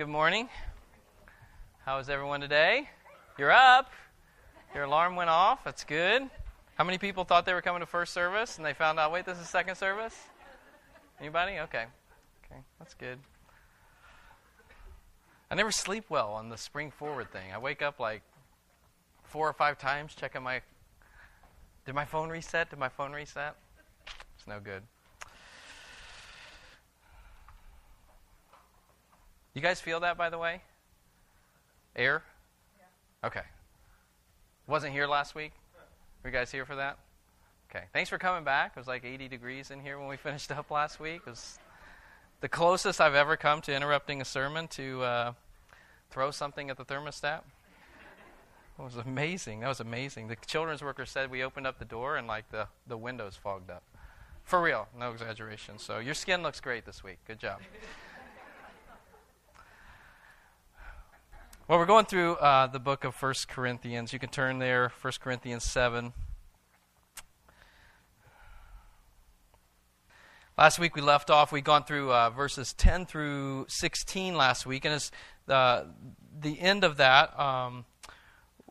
Good morning. How is everyone today? You're up. Your alarm went off. That's good. How many people thought they were coming to first service and they found out, wait, this is second service? Anybody? Okay. Okay, that's good. I never sleep well on the spring forward thing. I wake up like four or five times checking my did my phone reset? Did my phone reset? It's no good. You guys feel that, by the way? Air? Yeah. Okay. Wasn't here last week? Were you guys here for that? Okay. Thanks for coming back. It was like 80 degrees in here when we finished up last week. It was the closest I've ever come to interrupting a sermon to uh, throw something at the thermostat. It was amazing. That was amazing. The children's worker said we opened up the door and like the, the windows fogged up. For real, no exaggeration. So your skin looks great this week. Good job. Well, we're going through uh, the book of First Corinthians. You can turn there, First Corinthians 7. Last week we left off, we'd gone through uh, verses 10 through 16 last week, and as uh, the end of that, um,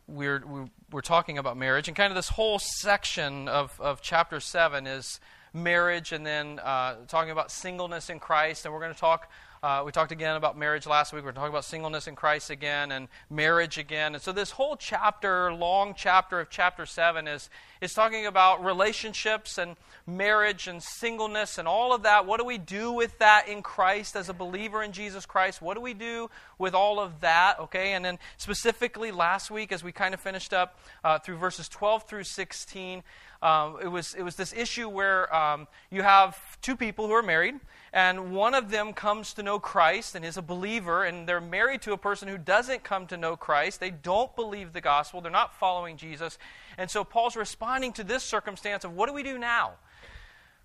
we're, we're talking about marriage, and kind of this whole section of, of chapter 7 is marriage, and then uh, talking about singleness in Christ, and we're going to talk uh, we talked again about marriage last week. We're talking about singleness in Christ again and marriage again. And so, this whole chapter, long chapter of chapter 7, is, is talking about relationships and marriage and singleness and all of that. What do we do with that in Christ as a believer in Jesus Christ? What do we do with all of that? Okay, and then specifically last week, as we kind of finished up uh, through verses 12 through 16, um, it, was, it was this issue where um, you have two people who are married and one of them comes to know Christ and is a believer, and they're married to a person who doesn't come to know Christ. They don't believe the gospel, they're not following Jesus. And so Paul's responding to this circumstance of what do we do now?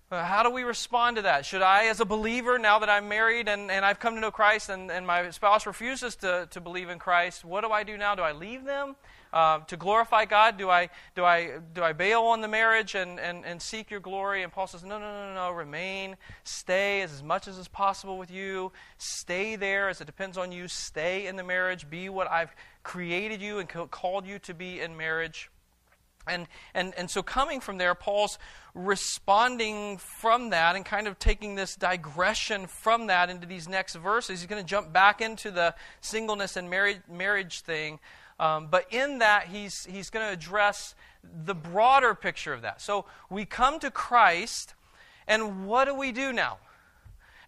Uh, how do we respond to that? Should I, as a believer, now that I'm married and, and I've come to know Christ and, and my spouse refuses to, to believe in Christ, what do I do now? Do I leave them? Uh, to glorify God? Do I, do I, do I bail on the marriage and, and, and seek your glory? And Paul says, no, no, no, no, remain, stay as, as much as is possible with you. Stay there as it depends on you. Stay in the marriage. Be what I've created you and called you to be in marriage. And, and, and so, coming from there, Paul's responding from that and kind of taking this digression from that into these next verses. He's going to jump back into the singleness and marriage, marriage thing. Um, but in that, he's, he's going to address the broader picture of that. So we come to Christ, and what do we do now?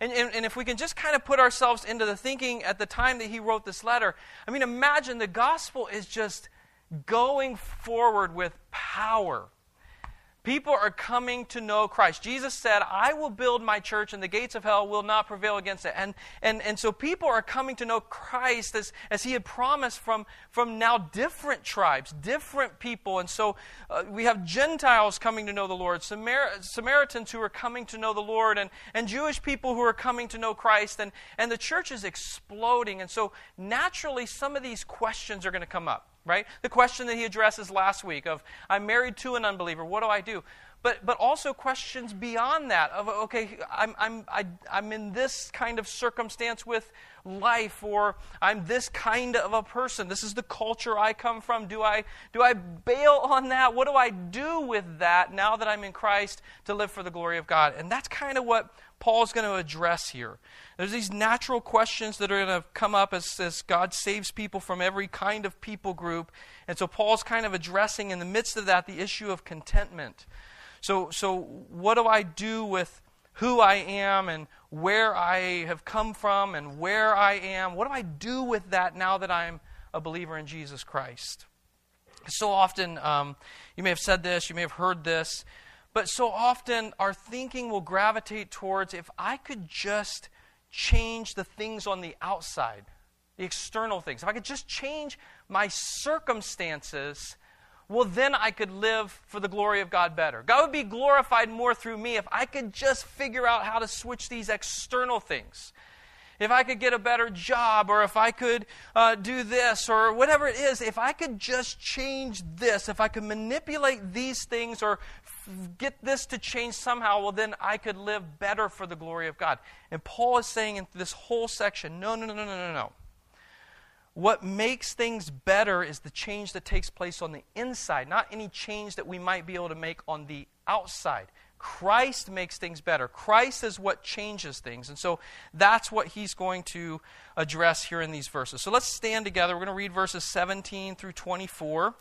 And, and, and, if we can just kind of put ourselves into the thinking at the time that he wrote this letter, I mean, imagine the gospel is just going forward with power. People are coming to know Christ. Jesus said, I will build my church and the gates of hell will not prevail against it. And, and, and so people are coming to know Christ as, as he had promised from, from now different tribes, different people. And so uh, we have Gentiles coming to know the Lord, Samar- Samaritans who are coming to know the Lord, and, and Jewish people who are coming to know Christ. And, and the church is exploding. And so naturally, some of these questions are going to come up right? The question that he addresses last week of, I'm married to an unbeliever, what do I do? But, but also questions beyond that of, okay, I'm, I'm, I, am i am in this kind of circumstance with life, or I'm this kind of a person. This is the culture I come from. Do I, do I bail on that? What do I do with that now that I'm in Christ to live for the glory of God? And that's kind of what Paul's going to address here. There's these natural questions that are going to come up as, as God saves people from every kind of people group. And so Paul's kind of addressing in the midst of that the issue of contentment. So, so what do I do with who I am and where I have come from and where I am? What do I do with that now that I'm a believer in Jesus Christ? So often, um, you may have said this, you may have heard this, but so often our thinking will gravitate towards if I could just change the things on the outside, the external things, if I could just change my circumstances, well, then I could live for the glory of God better. God would be glorified more through me if I could just figure out how to switch these external things. If I could get a better job, or if I could uh, do this, or whatever it is, if I could just change this, if I could manipulate these things, or get this to change somehow, well, then I could live better for the glory of God. And Paul is saying in this whole section no, no, no, no, no, no. what makes things better is the change that takes place on the inside, not any change that we might be able to make on the outside. Christ makes things better. Christ is what changes things. And so that's what he's going to address here in these verses. So let's stand together. We're going to read verses 17 through 24.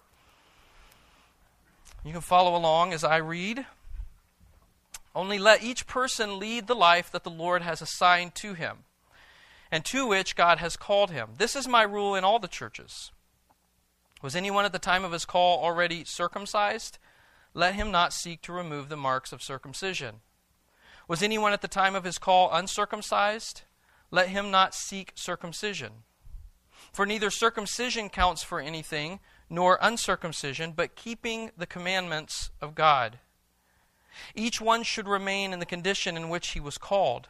You can follow along as I read. Only let each person lead the life that the Lord has assigned to him, and to which God has called him. This is my rule in all the churches. Was anyone at the time of his call already circumcised? let him not seek to remove the marks of circumcision. Was anyone at the time of his call uncircumcised? Let him not seek circumcision. For neither circumcision counts for anything, nor uncircumcision, but keeping the commandments of God. Each one should remain in the condition in which he was called.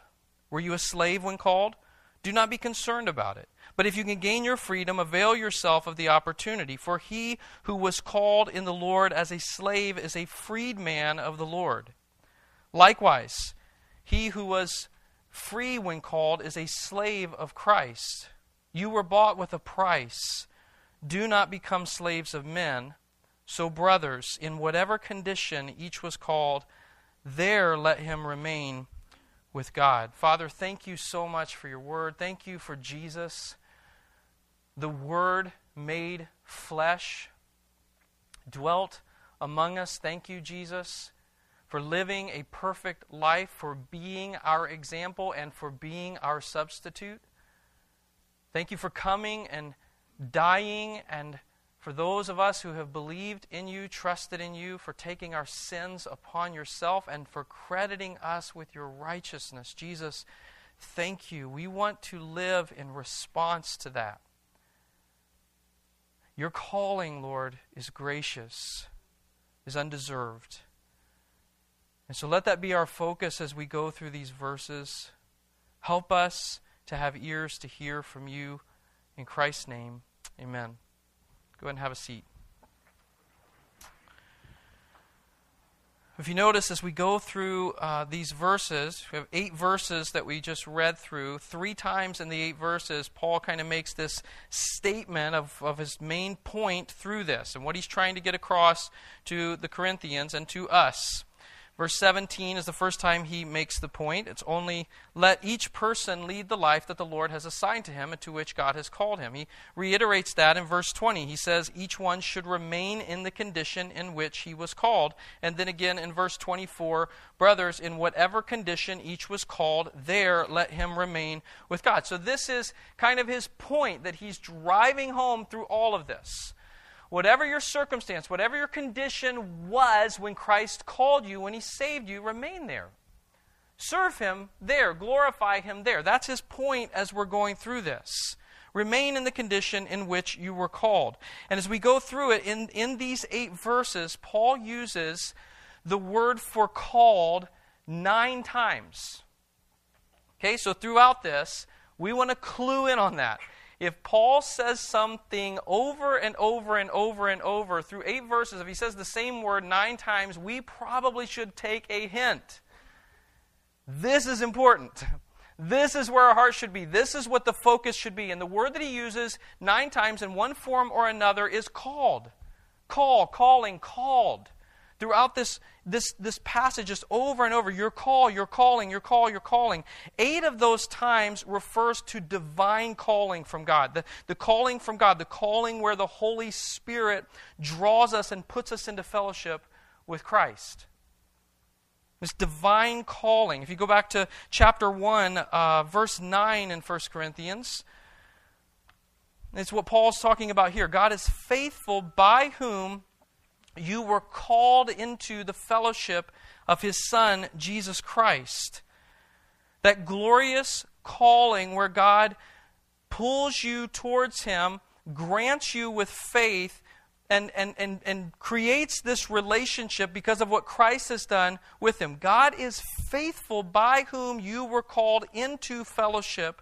Were you a slave when called? Do not be concerned about it. But if you can gain your freedom, avail yourself of the opportunity. For he who was called in the Lord as a slave is a freedman of the Lord. Likewise, he who was free when called is a slave of Christ. You were bought with a price. Do not become slaves of men. So, brothers, in whatever condition each was called, there let him remain with God. Father, thank you so much for your word. Thank you for Jesus the Word made flesh, dwelt among us. Thank you, Jesus, for living a perfect life, for being our example, and for being our substitute. Thank you for coming and dying, and for those of us who have believed in you, trusted in you, for taking our sins upon yourself, and for crediting us with your righteousness. Jesus, thank you. We want to live in response to that. Your calling, Lord, is gracious, is undeserved. And so let that be our focus as we go through these verses. Help us to have ears to hear from you. In Christ's name, amen. Go ahead and have a seat. If you notice, as we go through uh, these verses, we have eight verses that we just read through. Three times in the eight verses, Paul kind of makes this statement of, of his main point through this and what he's trying to get across to the Corinthians and to us. Verse 17 is the first time he makes the point. It's only let each person lead the life that the Lord has assigned to him and to which God has called him. He reiterates that in verse 20. He says each one should remain in the condition in which he was called. And then again in verse 24, brothers, in whatever condition each was called, there let him remain with God. So this is kind of his point that he's driving home through all of this. Whatever your circumstance, whatever your condition was when Christ called you, when He saved you, remain there. Serve Him there. Glorify Him there. That's His point as we're going through this. Remain in the condition in which you were called. And as we go through it, in, in these eight verses, Paul uses the word for called nine times. Okay, so throughout this, we want to clue in on that if Paul says something over and over and over and over through eight verses, if he says the same word nine times, we probably should take a hint. This is important. This is where our heart should be. This is what the focus should be. And the word that he uses nine times in one form or another is called. Call, calling, called throughout this, this, this passage, just over and over, your call, your calling, your call, your calling. Eight of those times refers to divine calling from God. The, the calling from God, the calling where the Holy Spirit draws us and puts us into fellowship with Christ. This divine calling. If you go back to chapter 1, uh, verse 9 in 1 Corinthians, it's what Paul's talking about here. God is faithful by whom you were called into the fellowship of his Son, Jesus Christ. That glorious calling where God pulls you towards him, grants you with faith, and, and, and, and creates this relationship because of what Christ has done with him. God is faithful by whom you were called into fellowship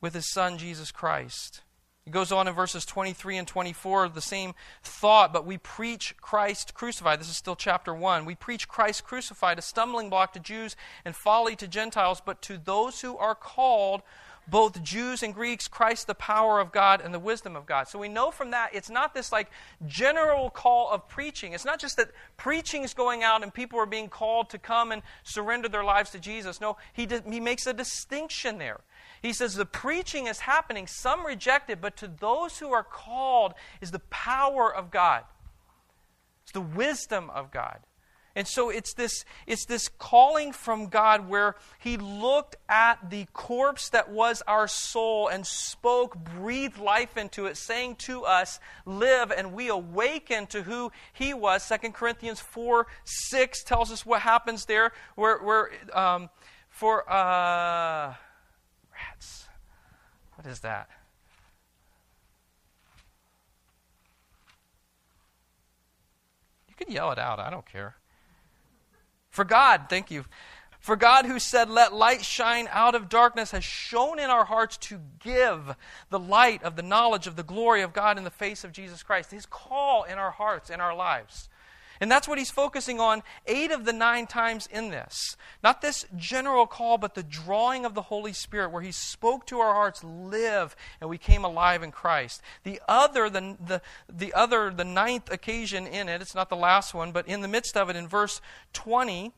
with his Son, Jesus Christ. It goes on in verses 23 and 24, the same thought, but we preach Christ crucified. This is still chapter 1. We preach Christ crucified, a stumbling block to Jews and folly to Gentiles, but to those who are called, both Jews and Greeks, Christ the power of God and the wisdom of God. So we know from that it's not this like general call of preaching. It's not just that preaching is going out and people are being called to come and surrender their lives to Jesus. No, he, did, he makes a distinction there. He says the preaching is happening, some reject it, but to those who are called is the power of God. It's the wisdom of God. And so it's this, it's this calling from God where He looked at the corpse that was our soul and spoke, breathed life into it, saying to us, Live, and we awaken to who He was. 2 Corinthians 4 6 tells us what happens there, where, where um, for, uh, rats, what is that? You can yell it out, I don't care. For God, thank you. For God, who said, Let light shine out of darkness, has shone in our hearts to give the light of the knowledge of the glory of God in the face of Jesus Christ. His call in our hearts, in our lives. And that's what he's focusing on eight of the nine times in this. Not this general call, but the drawing of the Holy Spirit, where he spoke to our hearts, live, and we came alive in Christ. The other, the, the, the other, the ninth occasion in it, it's not the last one, but in the midst of it, in verse 20,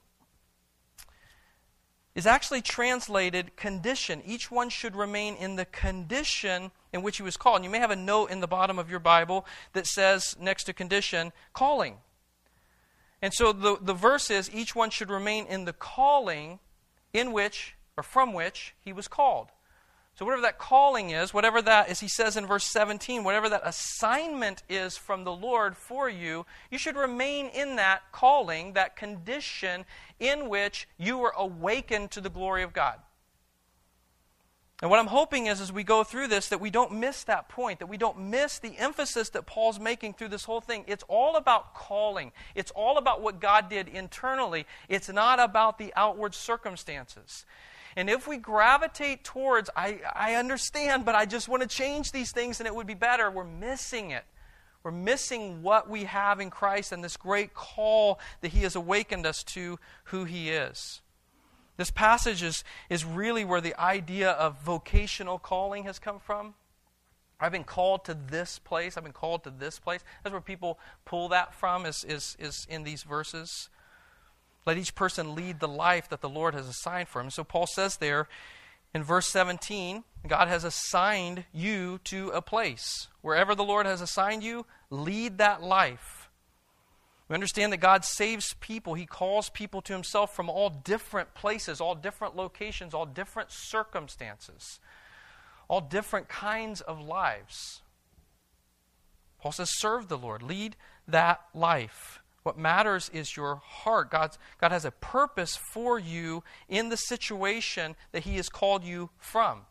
is actually translated condition. Each one should remain in the condition in which he was called. And you may have a note in the bottom of your Bible that says, next to condition, calling. And so the, the verse is each one should remain in the calling in which, or from which, he was called. So, whatever that calling is, whatever that, as he says in verse 17, whatever that assignment is from the Lord for you, you should remain in that calling, that condition in which you were awakened to the glory of God. And what I'm hoping is, as we go through this, that we don't miss that point, that we don't miss the emphasis that Paul's making through this whole thing. It's all about calling, it's all about what God did internally, it's not about the outward circumstances. And if we gravitate towards, I, I understand, but I just want to change these things and it would be better, we're missing it. We're missing what we have in Christ and this great call that He has awakened us to who He is. This passage is, is really where the idea of vocational calling has come from. I've been called to this place. I've been called to this place. That's where people pull that from, is, is, is in these verses. Let each person lead the life that the Lord has assigned for him. So Paul says there in verse 17 God has assigned you to a place. Wherever the Lord has assigned you, lead that life. We understand that God saves people. He calls people to Himself from all different places, all different locations, all different circumstances, all different kinds of lives. Paul says, serve the Lord, lead that life. What matters is your heart. God's, God has a purpose for you in the situation that He has called you from.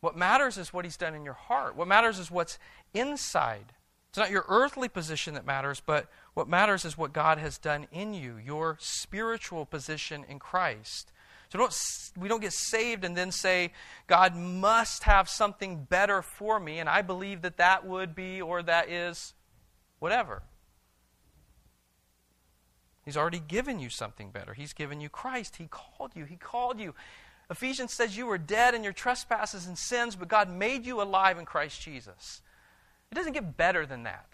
What matters is what He's done in your heart. What matters is what's inside. It's not your earthly position that matters, but what matters is what God has done in you, your spiritual position in Christ. So don't, we don't get saved and then say, God must have something better for me, and I believe that that would be or that is whatever. He's already given you something better. He's given you Christ. He called you. He called you. Ephesians says you were dead in your trespasses and sins, but God made you alive in Christ Jesus. It doesn't get better than that.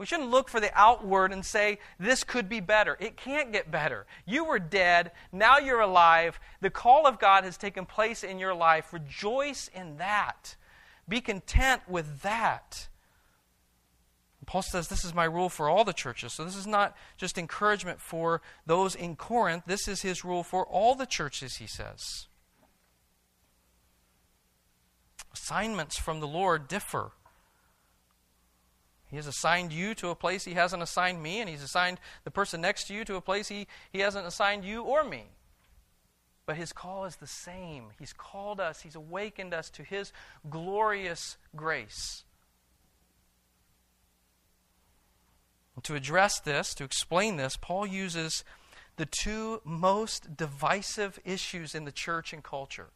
We shouldn't look for the outward and say, this could be better. It can't get better. You were dead, now you're alive. The call of God has taken place in your life. Rejoice in that. Be content with that. Paul says, This is my rule for all the churches. So this is not just encouragement for those in Corinth. This is his rule for all the churches, he says. Assignments from the Lord differ. He has assigned you to a place he hasn't assigned me, and he's assigned the person next to you to a place he, he hasn't assigned you or me. But his call is the same. He's called us, he's awakened us to his glorious grace. And to address this, to explain this, Paul uses the two most divisive issues in the church and culture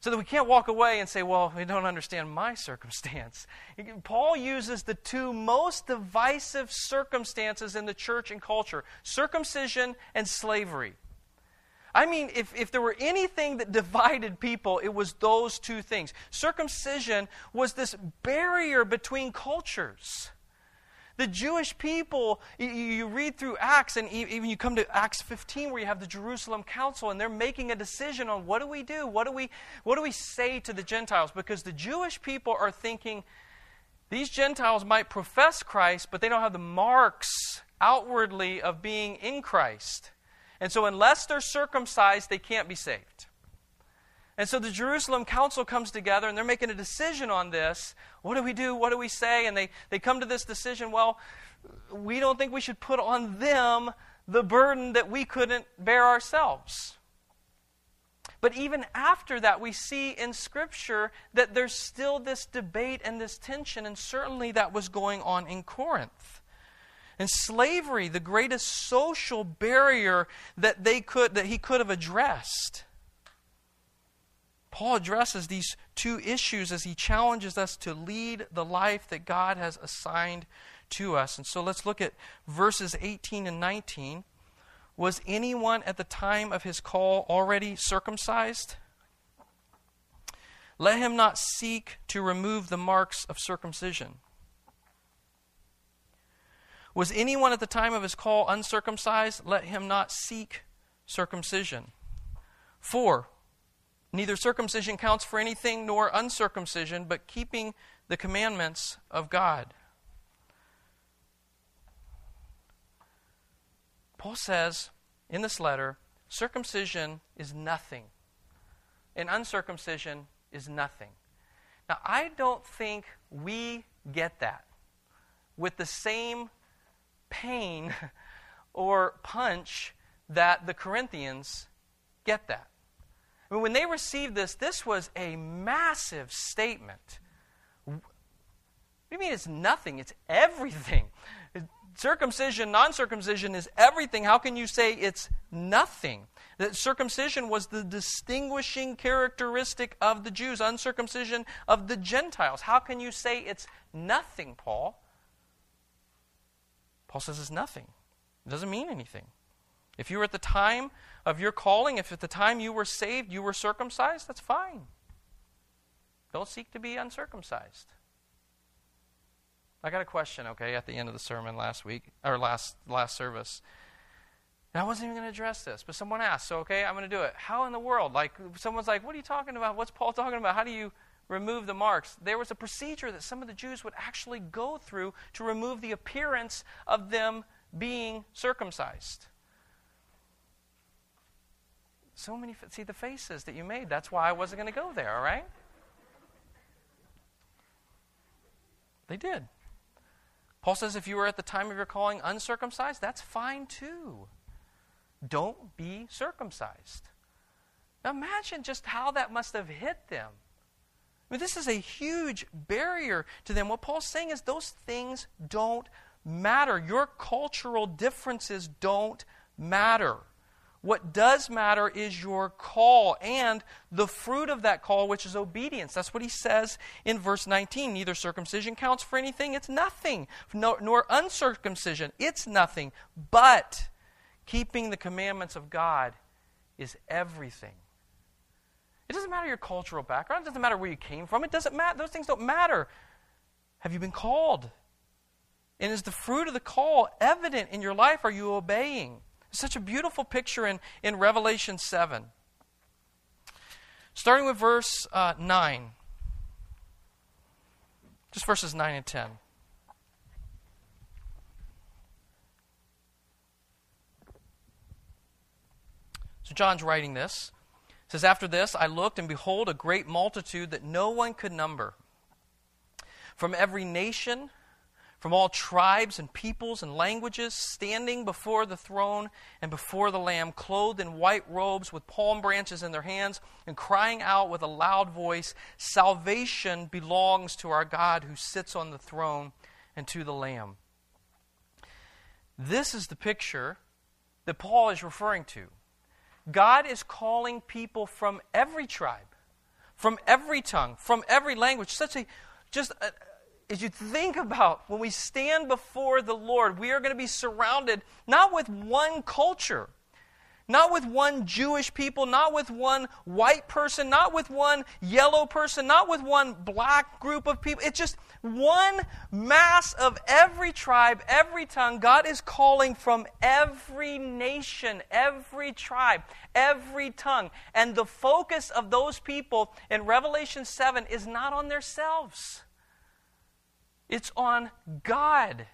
so that we can't walk away and say, well, we don't understand my circumstance. Paul uses the two most divisive circumstances in the church and culture circumcision and slavery. I mean, if, if there were anything that divided people, it was those two things. Circumcision was this barrier between cultures. The Jewish people, you, read through Acts, and even you come to Acts 15, where you have the Jerusalem Council, and they're making a decision on what do we do? What do we, what do we say to the Gentiles? Because the Jewish people are thinking these Gentiles might profess Christ, but they don't have the marks outwardly of being in Christ. And so, unless they're circumcised, they can't be saved. And so the Jerusalem council comes together and they're making a decision on this. What do we do? What do we say? And they, they come to this decision well, we don't think we should put on them the burden that we couldn't bear ourselves. But even after that, we see in Scripture that there's still this debate and this tension, and certainly that was going on in Corinth. And slavery, the greatest social barrier that they could that he could have addressed. Paul addresses these two issues as he challenges us to lead the life that God has assigned to us. And so let's look at verses 18 and 19. Was anyone at the time of his call already circumcised? Let him not seek to remove the marks of circumcision. Was anyone at the time of his call uncircumcised? Let him not seek circumcision. For neither circumcision counts for anything nor uncircumcision, but keeping the commandments of God. Paul says in this letter circumcision is nothing, and uncircumcision is nothing. Now, I don't think we get that with the same pain or punch that the Corinthians get that. I mean, when they received this, this was a massive statement. What do you mean it's nothing? It's everything. Circumcision, non circumcision is everything. How can you say it's nothing? That circumcision was the distinguishing characteristic of the Jews, uncircumcision of the Gentiles. How can you say it's nothing, Paul? Paul says it's nothing. It doesn't mean anything. If you were at the time of your calling, if at the time you were saved, you were circumcised, that's fine. Don't seek to be uncircumcised. I got a question, okay, at the end of the sermon last week, or last, last service. And I wasn't even going to address this, but someone asked, so okay, I'm going to do it. How in the world? Like, someone's like, what are you talking about? What's Paul talking about? How do you remove the marks? There was a procedure that some of the Jews would actually go through to remove the appearance of them being circumcised. So many, see the faces that you made. That's why I wasn't going to go there, all right? They did. Paul says if you were at the time of your calling uncircumcised, that's fine too. Don't be circumcised. Now imagine just how that must have hit them. I mean, this is a huge barrier to them. What Paul's saying is those things don't matter. Your cultural differences don't matter. What does matter is your call and the fruit of that call, which is obedience. That's what he says in verse 19. Neither circumcision counts for anything, it's nothing, nor, uncircumcision, it's nothing. But keeping the commandments of God is everything. It doesn't matter your cultural background, it doesn't matter where you came from, it doesn't matter. Those things don't matter. Have you been called? And is the fruit of the call evident in your life? Are you obeying? Such a beautiful picture in, in Revelation 7. Starting with verse uh, 9. Just verses 9 and 10. So John's writing this. It says, After this I looked, and behold, a great multitude that no one could number. From every nation from all tribes and peoples and languages, standing before the throne and before the Lamb, clothed in white robes with palm branches in their hands, and crying out with a loud voice Salvation belongs to our God who sits on the throne and to the Lamb. This is the picture that Paul is referring to. God is calling people from every tribe, from every tongue, from every language. Such a just a, as you think about when we stand before the Lord, we are going to be surrounded not with one culture, not with one Jewish people, not with one white person, not with one yellow person, not with one black group of people. It's just one mass of every tribe, every tongue. God is calling from every nation, every tribe, every tongue. And the focus of those people in Revelation 7 is not on themselves, it's on God.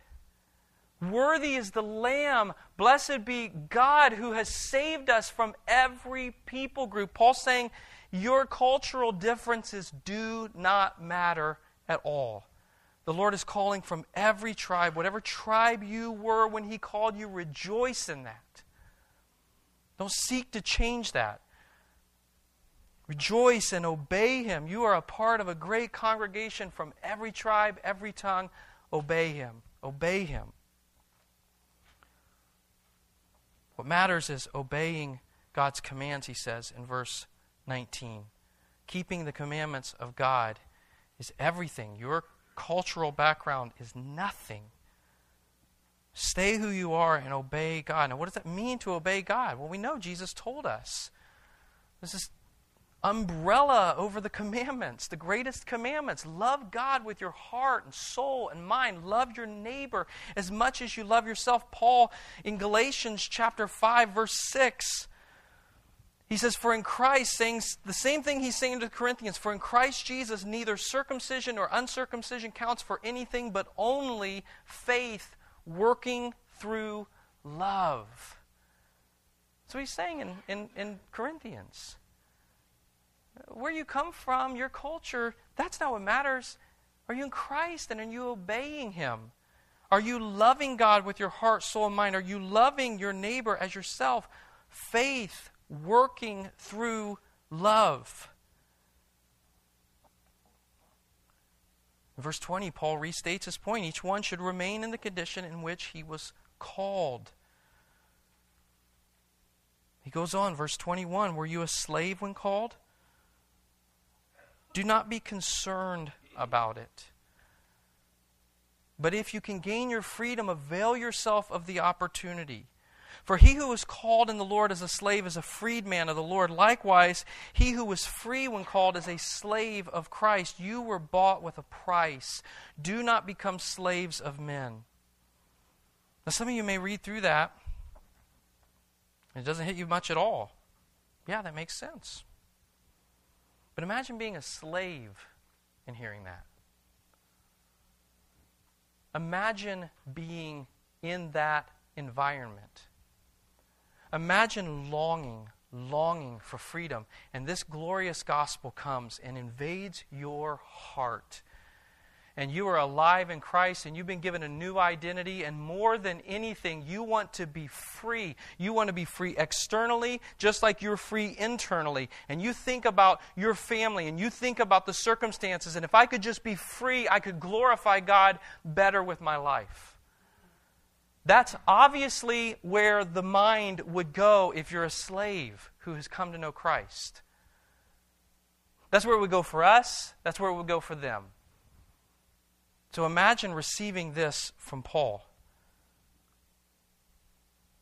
Worthy is the Lamb. Blessed be God who has saved us from every people group. Paul's saying, Your cultural differences do not matter at all. The Lord is calling from every tribe, whatever tribe you were when He called you, rejoice in that. Don't seek to change that. Rejoice and obey Him. You are a part of a great congregation from every tribe, every tongue. Obey Him. Obey Him. What matters is obeying God's commands, he says in verse 19. Keeping the commandments of God is everything. Your cultural background is nothing. Stay who you are and obey God. Now, what does that mean to obey God? Well, we know Jesus told us. This is umbrella over the commandments, the greatest commandments. Love God with your heart and soul and mind. Love your neighbor as much as you love yourself. Paul in Galatians chapter 5 verse 6 he says, For in Christ, saying the same thing he's saying to the Corinthians, for in Christ Jesus, neither circumcision nor uncircumcision counts for anything, but only faith working through love. So he's saying in, in, in Corinthians where you come from, your culture, that's not what matters. Are you in Christ and are you obeying Him? Are you loving God with your heart, soul, and mind? Are you loving your neighbor as yourself? Faith working through love. Verse 20, Paul restates his point. Each one should remain in the condition in which he was called. He goes on, verse 21 Were you a slave when called? Do not be concerned about it. But if you can gain your freedom, avail yourself of the opportunity. For he who is called in the Lord as a slave is a freedman of the Lord. Likewise, he who was free when called is a slave of Christ. You were bought with a price. Do not become slaves of men. Now, some of you may read through that. It doesn't hit you much at all. Yeah, that makes sense. But imagine being a slave and hearing that. Imagine being in that environment. Imagine longing, longing for freedom, and this glorious gospel comes and invades your heart and you are alive in Christ and you've been given a new identity, and more than anything, you want to be free. You want to be free externally, just like you're free internally. And you think about your family and you think about the circumstances, and if I could just be free, I could glorify God better with my life. That's obviously where the mind would go if you're a slave who has come to know Christ. That's where it would go for us, that's where it would go for them. So imagine receiving this from Paul.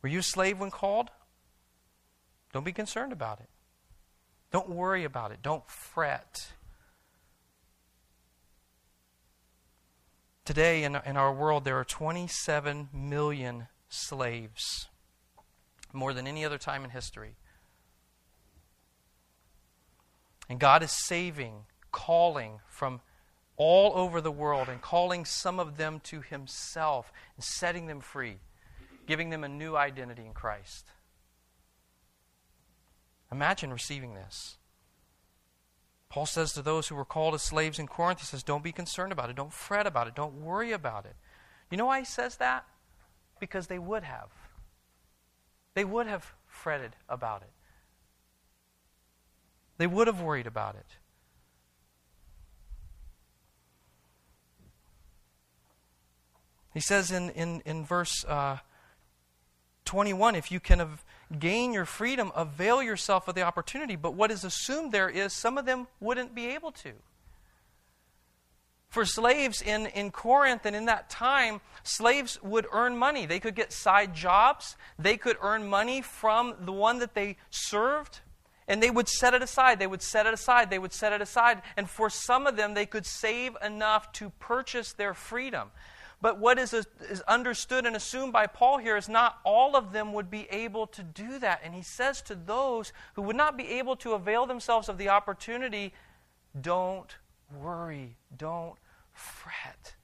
Were you a slave when called? Don't be concerned about it. Don't worry about it. Don't fret. Today in, in our world, there are 27 million slaves, more than any other time in history. And God is saving, calling from all over the world and calling some of them to Himself and setting them free, giving them a new identity in Christ. Imagine receiving this. Paul says to those who were called as slaves in Corinth, he says, Don't be concerned about it. Don't fret about it. Don't worry about it. You know why he says that? Because they would have. They would have fretted about it. They would have worried about it. He says in, in, in verse uh, 21 if you can have, gain your freedom, avail yourself of the opportunity. But what is assumed there is some of them wouldn't be able to. For slaves in, in Corinth and in that time, slaves would earn money. They could get side jobs, they could earn money from the one that they served. And they would set it aside. They would set it aside. They would set it aside. And for some of them, they could save enough to purchase their freedom. But what is, is understood and assumed by Paul here is not all of them would be able to do that. And he says to those who would not be able to avail themselves of the opportunity, don't worry, don't fret.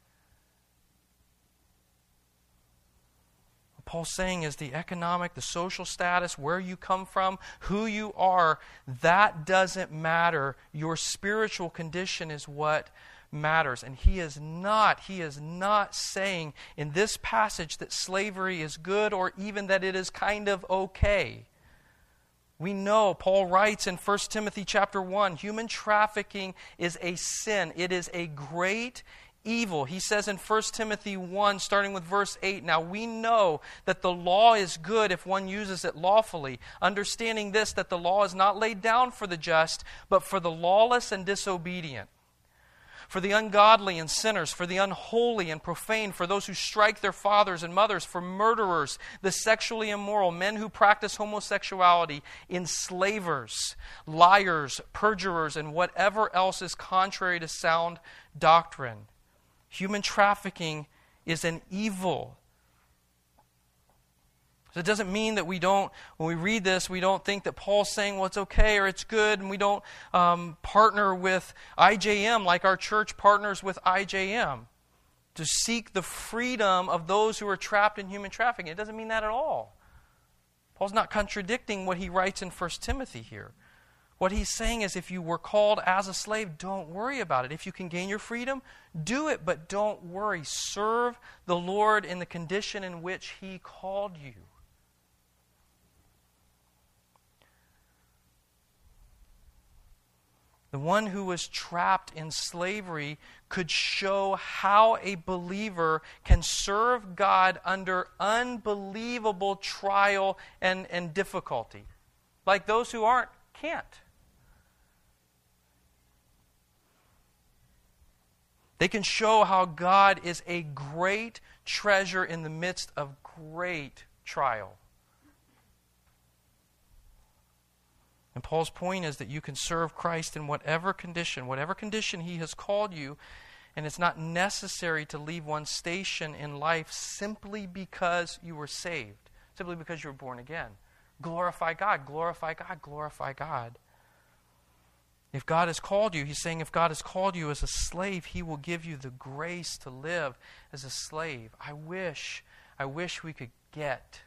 What Paul's saying is the economic, the social status, where you come from, who you are, that doesn't matter. Your spiritual condition is what matters. And he is not, he is not saying in this passage that slavery is good or even that it is kind of okay. We know Paul writes in 1 Timothy chapter 1, human trafficking is a sin. It is a great evil. He says in 1 Timothy 1, starting with verse 8 Now we know that the law is good if one uses it lawfully, understanding this, that the law is not laid down for the just, but for the lawless and disobedient for the ungodly and sinners, for the unholy and profane, for those who strike their fathers and mothers, for murderers, the sexually immoral, men who practice homosexuality, enslavers, liars, perjurers, and whatever else is contrary to sound doctrine. Human trafficking is an evil so it doesn't mean that we don't, when we read this, we don't think that Paul's saying, well, it's okay or it's good, and we don't um, partner with IJM like our church partners with IJM to seek the freedom of those who are trapped in human trafficking. It doesn't mean that at all. Paul's not contradicting what he writes in 1 Timothy here. What he's saying is if you were called as a slave, don't worry about it. If you can gain your freedom, do it, but don't worry. Serve the Lord in the condition in which he called you. The one who was trapped in slavery, could show how a believer can serve God under unbelievable trial and, and difficulty. Like those who aren't, can't. They can show how God is a great treasure in the midst of great trial. And Paul's point is that you can serve Christ in whatever condition, whatever condition He has called you, and it's not necessary to leave one station in life simply because you were saved, simply because you were born again. Glorify God, glorify God, glorify God. If God has called you, He's saying if God has called you as a slave, He will give you the grace to live as a slave. I wish, I wish we could get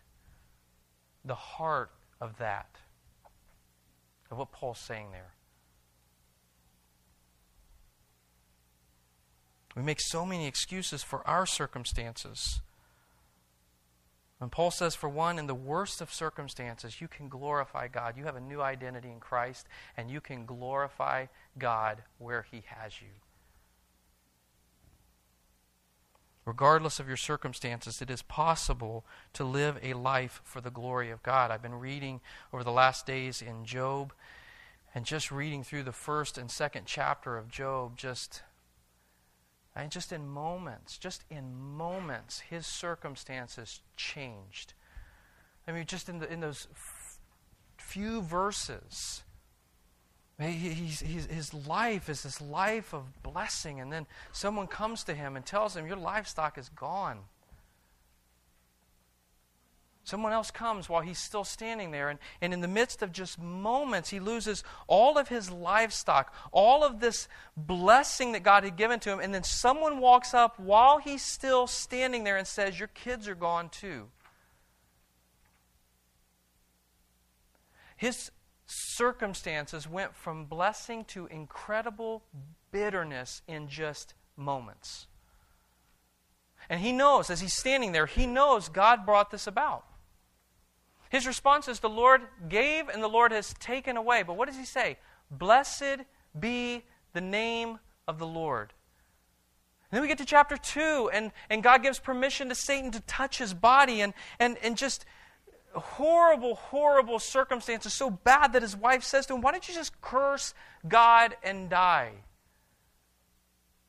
the heart of that of what Paul's saying there. We make so many excuses for our circumstances. And Paul says, for one, in the worst of circumstances, you can glorify God. You have a new identity in Christ, and you can glorify God where He has you. Regardless of your circumstances, it is possible to live a life for the glory of God. I've been reading over the last days in Job, and just reading through the first and second chapter of Job, just and just in moments, just in moments, his circumstances changed. I mean, just in, the, in those f- few verses, He's, he's, his life is this life of blessing, and then someone comes to him and tells him, Your livestock is gone. Someone else comes while he's still standing there, and, and in the midst of just moments, he loses all of his livestock, all of this blessing that God had given to him, and then someone walks up while he's still standing there and says, Your kids are gone too. His circumstances went from blessing to incredible bitterness in just moments. And he knows, as he's standing there, he knows God brought this about. His response is the Lord gave and the Lord has taken away. But what does he say? Blessed be the name of the Lord. And then we get to chapter 2, and, and God gives permission to Satan to touch his body and, and, and just horrible, horrible circumstances, so bad that his wife says to him, Why don't you just curse God and die?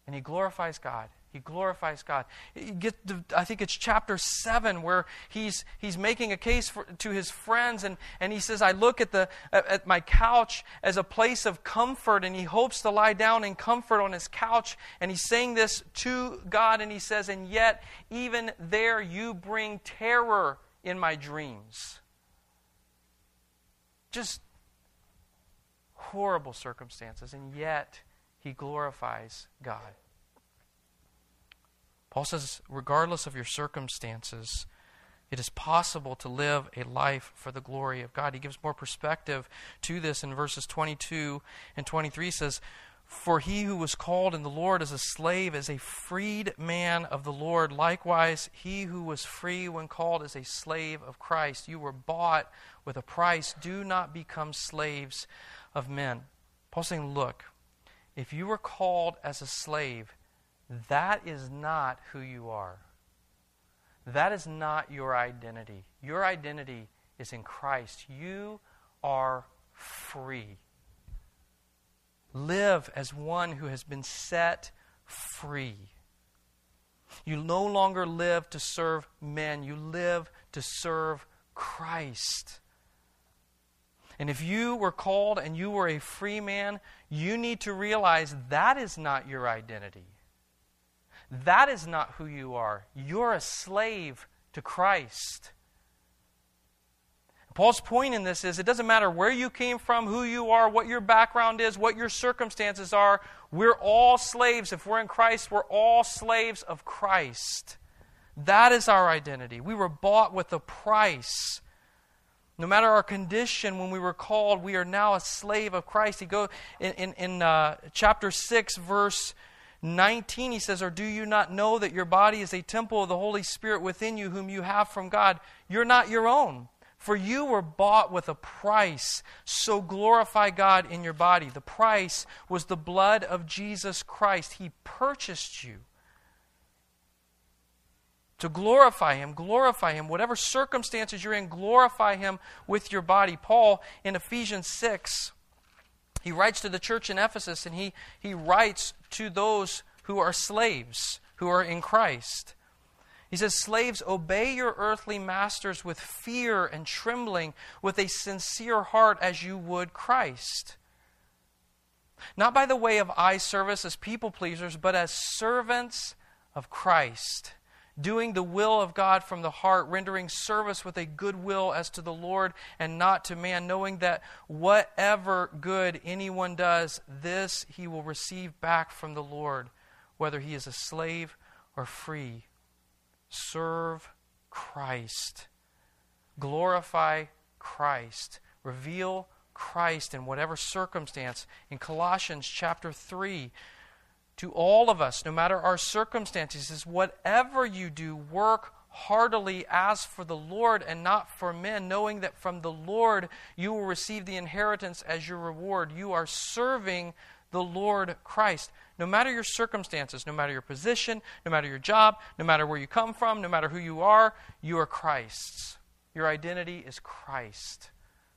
And he glorifies God. He glorifies God. To, I think it's chapter 7 where he's, he's making a case for, to his friends, and, and he says, I look at, the, at my couch as a place of comfort, and he hopes to lie down in comfort on his couch. And he's saying this to God, and he says, And yet, even there, you bring terror in my dreams. Just horrible circumstances, and yet, he glorifies God. Paul says, regardless of your circumstances, it is possible to live a life for the glory of God. He gives more perspective to this in verses 22 and 23 says, For he who was called in the Lord as a slave is a freed man of the Lord. Likewise, he who was free when called is a slave of Christ. You were bought with a price. Do not become slaves of men. Paul's saying, Look, if you were called as a slave, that is not who you are. That is not your identity. Your identity is in Christ. You are free. Live as one who has been set free. You no longer live to serve men, you live to serve Christ. And if you were called and you were a free man, you need to realize that is not your identity. That is not who you are. You're a slave to Christ. Paul's point in this is it doesn't matter where you came from, who you are, what your background is, what your circumstances are. We're all slaves. If we're in Christ, we're all slaves of Christ. That is our identity. We were bought with a price. No matter our condition when we were called, we are now a slave of Christ. He go in, in, in uh, chapter 6, verse 19, he says, Or do you not know that your body is a temple of the Holy Spirit within you, whom you have from God? You're not your own. For you were bought with a price, so glorify God in your body. The price was the blood of Jesus Christ. He purchased you. To glorify Him, glorify Him. Whatever circumstances you're in, glorify Him with your body. Paul in Ephesians 6 he writes to the church in Ephesus and he, he writes to those who are slaves, who are in Christ. He says, Slaves, obey your earthly masters with fear and trembling, with a sincere heart as you would Christ. Not by the way of eye service as people pleasers, but as servants of Christ doing the will of God from the heart, rendering service with a good will as to the Lord and not to man, knowing that whatever good anyone does, this he will receive back from the Lord, whether he is a slave or free. Serve Christ. Glorify Christ. Reveal Christ in whatever circumstance. In Colossians chapter 3, to all of us, no matter our circumstances, is whatever you do, work heartily as for the Lord and not for men, knowing that from the Lord you will receive the inheritance as your reward. You are serving the Lord Christ. No matter your circumstances, no matter your position, no matter your job, no matter where you come from, no matter who you are, you are Christ's. Your identity is Christ.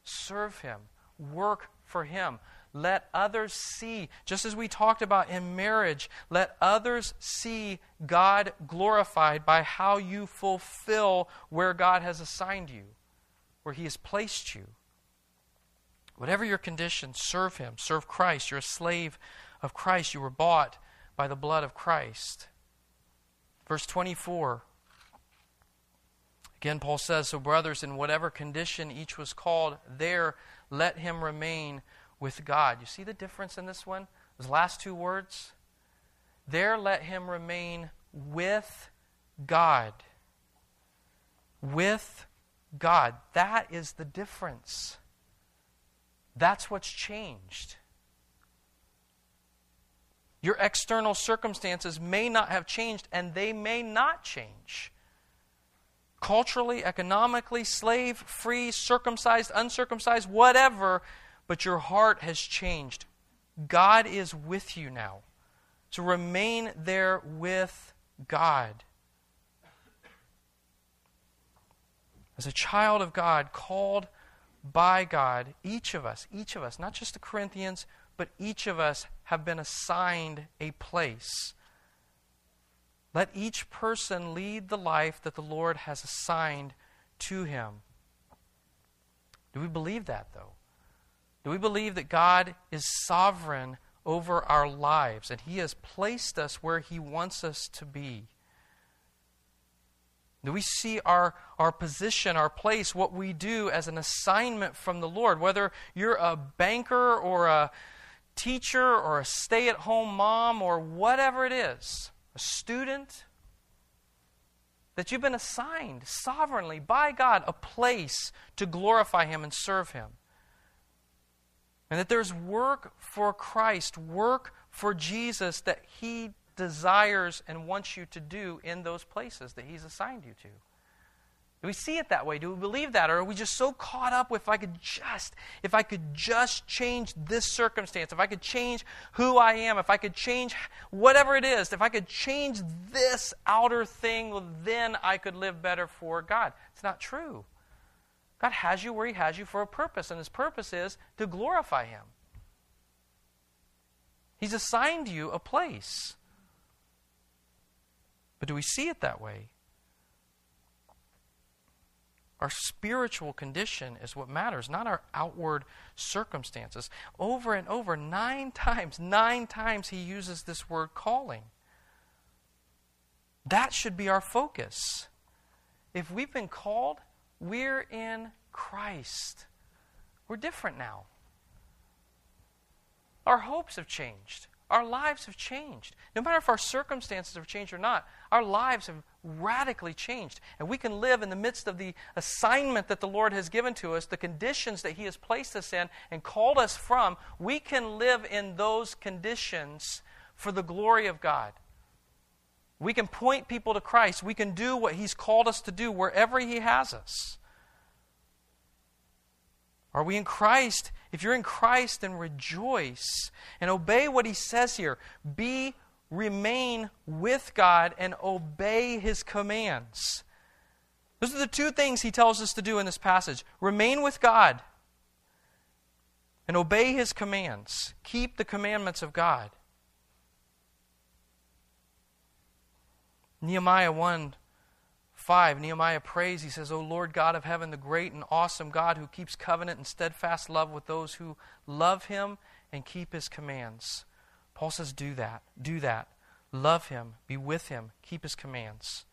Serve Him, work for Him. Let others see, just as we talked about in marriage, let others see God glorified by how you fulfill where God has assigned you, where He has placed you. Whatever your condition, serve Him. Serve Christ. You're a slave of Christ. You were bought by the blood of Christ. Verse 24. Again, Paul says, So, brothers, in whatever condition each was called, there let him remain with God. You see the difference in this one? Those last two words? There let him remain with God. With God. That is the difference. That's what's changed. Your external circumstances may not have changed, and they may not change. Culturally, economically, slave, free, circumcised, uncircumcised, whatever, but your heart has changed. God is with you now. So remain there with God. As a child of God, called by God, each of us, each of us, not just the Corinthians, but each of us have been assigned a place. Let each person lead the life that the Lord has assigned to him. Do we believe that, though? Do we believe that God is sovereign over our lives and He has placed us where He wants us to be? Do we see our, our position, our place, what we do as an assignment from the Lord? Whether you're a banker or a teacher or a stay at home mom or whatever it is, a student, that you've been assigned sovereignly by God a place to glorify Him and serve Him. And that there's work for Christ, work for Jesus that He desires and wants you to do in those places that He's assigned you to. Do we see it that way? Do we believe that? Or are we just so caught up with if I could just, if I could just change this circumstance, if I could change who I am, if I could change whatever it is, if I could change this outer thing, then I could live better for God. It's not true. God has you where He has you for a purpose, and His purpose is to glorify Him. He's assigned you a place. But do we see it that way? Our spiritual condition is what matters, not our outward circumstances. Over and over, nine times, nine times, he uses this word calling. That should be our focus. If we've been called, we're in Christ. We're different now. Our hopes have changed. Our lives have changed. No matter if our circumstances have changed or not, our lives have radically changed. And we can live in the midst of the assignment that the Lord has given to us, the conditions that He has placed us in and called us from. We can live in those conditions for the glory of God. We can point people to Christ. We can do what He's called us to do wherever He has us. Are we in Christ? If you're in Christ, then rejoice and obey what he says here. Be, remain with God and obey his commands. Those are the two things he tells us to do in this passage remain with God and obey his commands. Keep the commandments of God. Nehemiah 1 5, Nehemiah prays. He says, O Lord God of heaven, the great and awesome God who keeps covenant and steadfast love with those who love him and keep his commands. Paul says, Do that. Do that. Love him. Be with him. Keep his commands.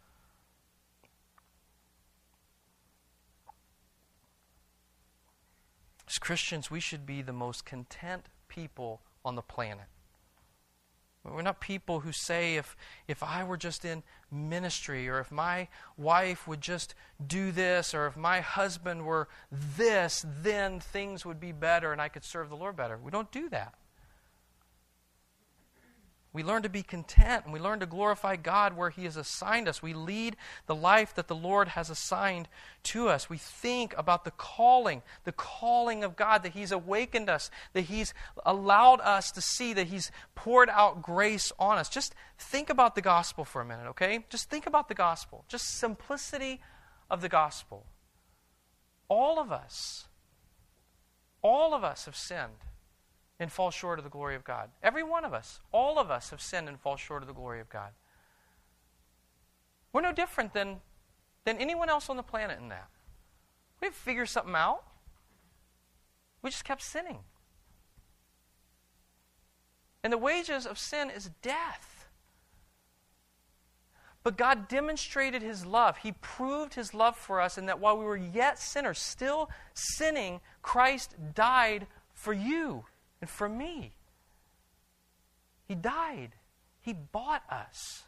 As Christians, we should be the most content people on the planet. We're not people who say, if, if I were just in ministry, or if my wife would just do this, or if my husband were this, then things would be better and I could serve the Lord better. We don't do that. We learn to be content and we learn to glorify God where He has assigned us. We lead the life that the Lord has assigned to us. We think about the calling, the calling of God, that He's awakened us, that He's allowed us to see, that He's poured out grace on us. Just think about the gospel for a minute, okay? Just think about the gospel. Just simplicity of the gospel. All of us, all of us have sinned and fall short of the glory of God. Every one of us, all of us have sinned and fall short of the glory of God. We're no different than, than anyone else on the planet in that. We didn't figure something out. We just kept sinning. And the wages of sin is death. But God demonstrated His love. He proved His love for us in that while we were yet sinners, still sinning, Christ died for you and for me. He died. He bought us.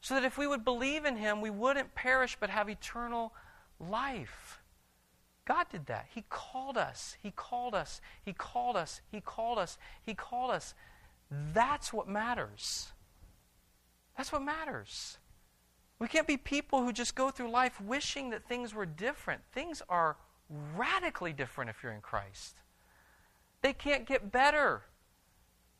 So that if we would believe in Him, we wouldn't perish but have eternal life. God did that. He called us. He called us. He called us. He called us. He called us. That's what matters. That's what matters. We can't be people who just go through life wishing that things were different. Things are radically different if you're in Christ. They can't get better.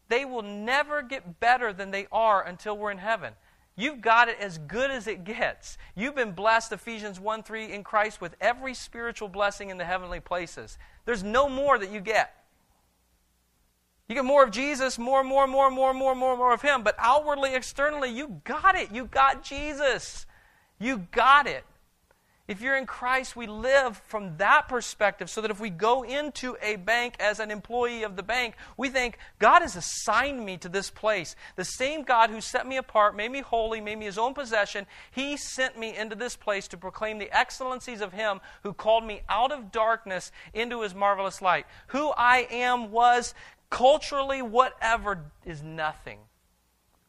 They will never get better than they are until we're in heaven. You've got it as good as it gets. You've been blessed, Ephesians 1 3, in Christ with every spiritual blessing in the heavenly places. There's no more that you get. You get more of Jesus, more, more, more, more, more, more, more of Him. But outwardly, externally, you got it. You got Jesus. You got it. If you're in Christ, we live from that perspective so that if we go into a bank as an employee of the bank, we think, God has assigned me to this place. The same God who set me apart, made me holy, made me his own possession, he sent me into this place to proclaim the excellencies of him who called me out of darkness into his marvelous light. Who I am was culturally, whatever, is nothing.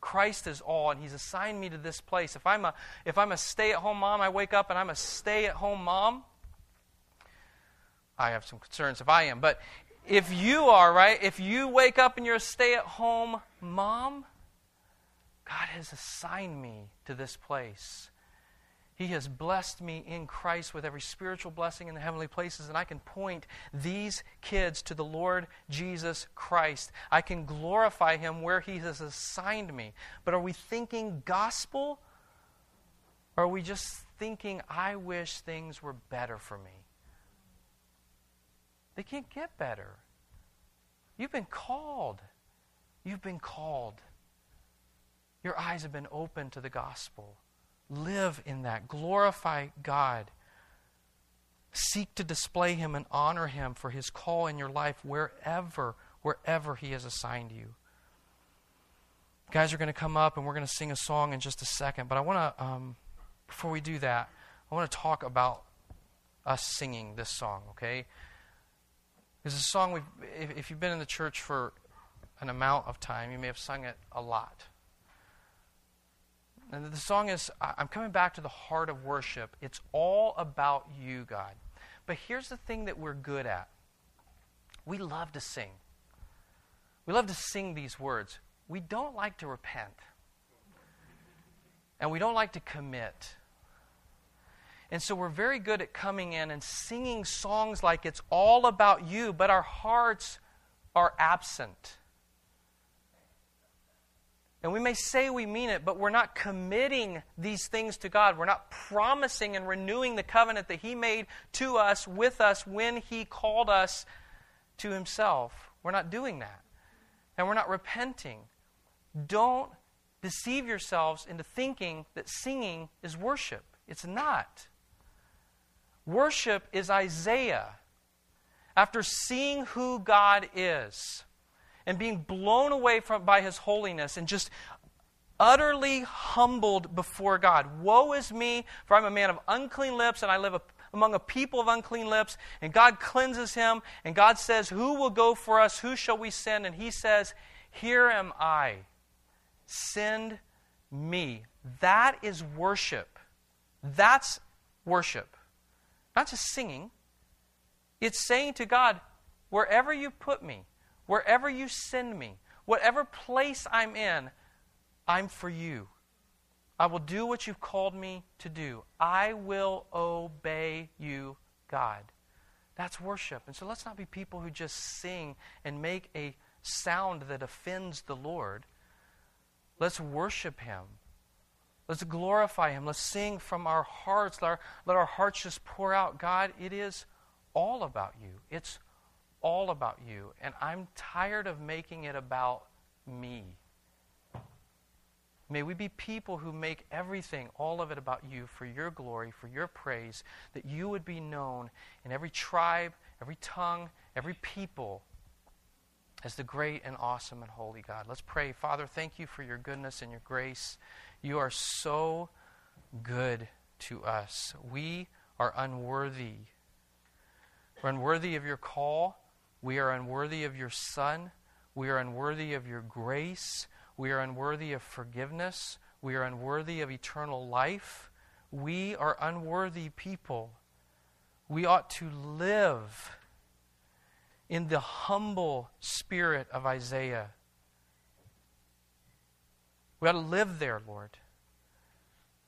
Christ is all, and He's assigned me to this place. If I'm a, if I'm a stay at home mom, I wake up and I'm a stay at home mom. I have some concerns if I am. But if you are, right, if you wake up and you're a stay at home mom, God has assigned me to this place. He has blessed me in Christ with every spiritual blessing in the heavenly places, and I can point these kids to the Lord Jesus Christ. I can glorify Him where He has assigned me. But are we thinking gospel? Or are we just thinking, I wish things were better for me? They can't get better. You've been called. You've been called. Your eyes have been opened to the gospel. Live in that. Glorify God. Seek to display Him and honor Him for His call in your life wherever, wherever He has assigned you. Guys are going to come up and we're going to sing a song in just a second. But I want to, um, before we do that, I want to talk about us singing this song, okay? It's a song if, if you've been in the church for an amount of time, you may have sung it a lot. And the song is I'm coming back to the heart of worship. It's all about you, God. But here's the thing that we're good at we love to sing. We love to sing these words. We don't like to repent. And we don't like to commit. And so we're very good at coming in and singing songs like it's all about you, but our hearts are absent. And we may say we mean it, but we're not committing these things to God. We're not promising and renewing the covenant that He made to us, with us, when He called us to Himself. We're not doing that. And we're not repenting. Don't deceive yourselves into thinking that singing is worship. It's not. Worship is Isaiah. After seeing who God is, and being blown away from, by his holiness and just utterly humbled before God. Woe is me, for I'm a man of unclean lips, and I live a, among a people of unclean lips. And God cleanses him, and God says, Who will go for us? Who shall we send? And he says, Here am I. Send me. That is worship. That's worship. Not just singing. It's saying to God, Wherever you put me, Wherever you send me, whatever place I'm in, I'm for you. I will do what you've called me to do. I will obey you, God. That's worship. And so let's not be people who just sing and make a sound that offends the Lord. Let's worship Him. Let's glorify Him. Let's sing from our hearts. Let our, let our hearts just pour out God, it is all about you. It's all about you, and I'm tired of making it about me. May we be people who make everything, all of it about you, for your glory, for your praise, that you would be known in every tribe, every tongue, every people as the great and awesome and holy God. Let's pray. Father, thank you for your goodness and your grace. You are so good to us. We are unworthy. We're unworthy of your call. We are unworthy of your Son. We are unworthy of your grace. We are unworthy of forgiveness. We are unworthy of eternal life. We are unworthy people. We ought to live in the humble spirit of Isaiah. We ought to live there, Lord.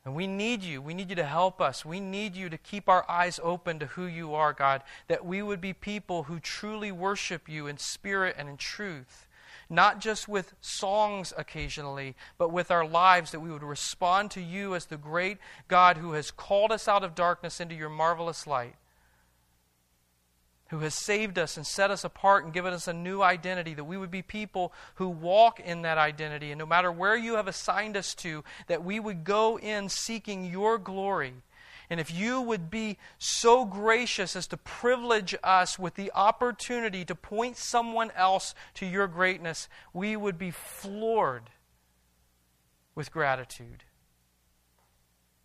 And we need you. We need you to help us. We need you to keep our eyes open to who you are, God, that we would be people who truly worship you in spirit and in truth. Not just with songs occasionally, but with our lives, that we would respond to you as the great God who has called us out of darkness into your marvelous light. Who has saved us and set us apart and given us a new identity, that we would be people who walk in that identity. And no matter where you have assigned us to, that we would go in seeking your glory. And if you would be so gracious as to privilege us with the opportunity to point someone else to your greatness, we would be floored with gratitude.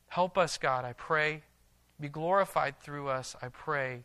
Help us, God, I pray. Be glorified through us, I pray.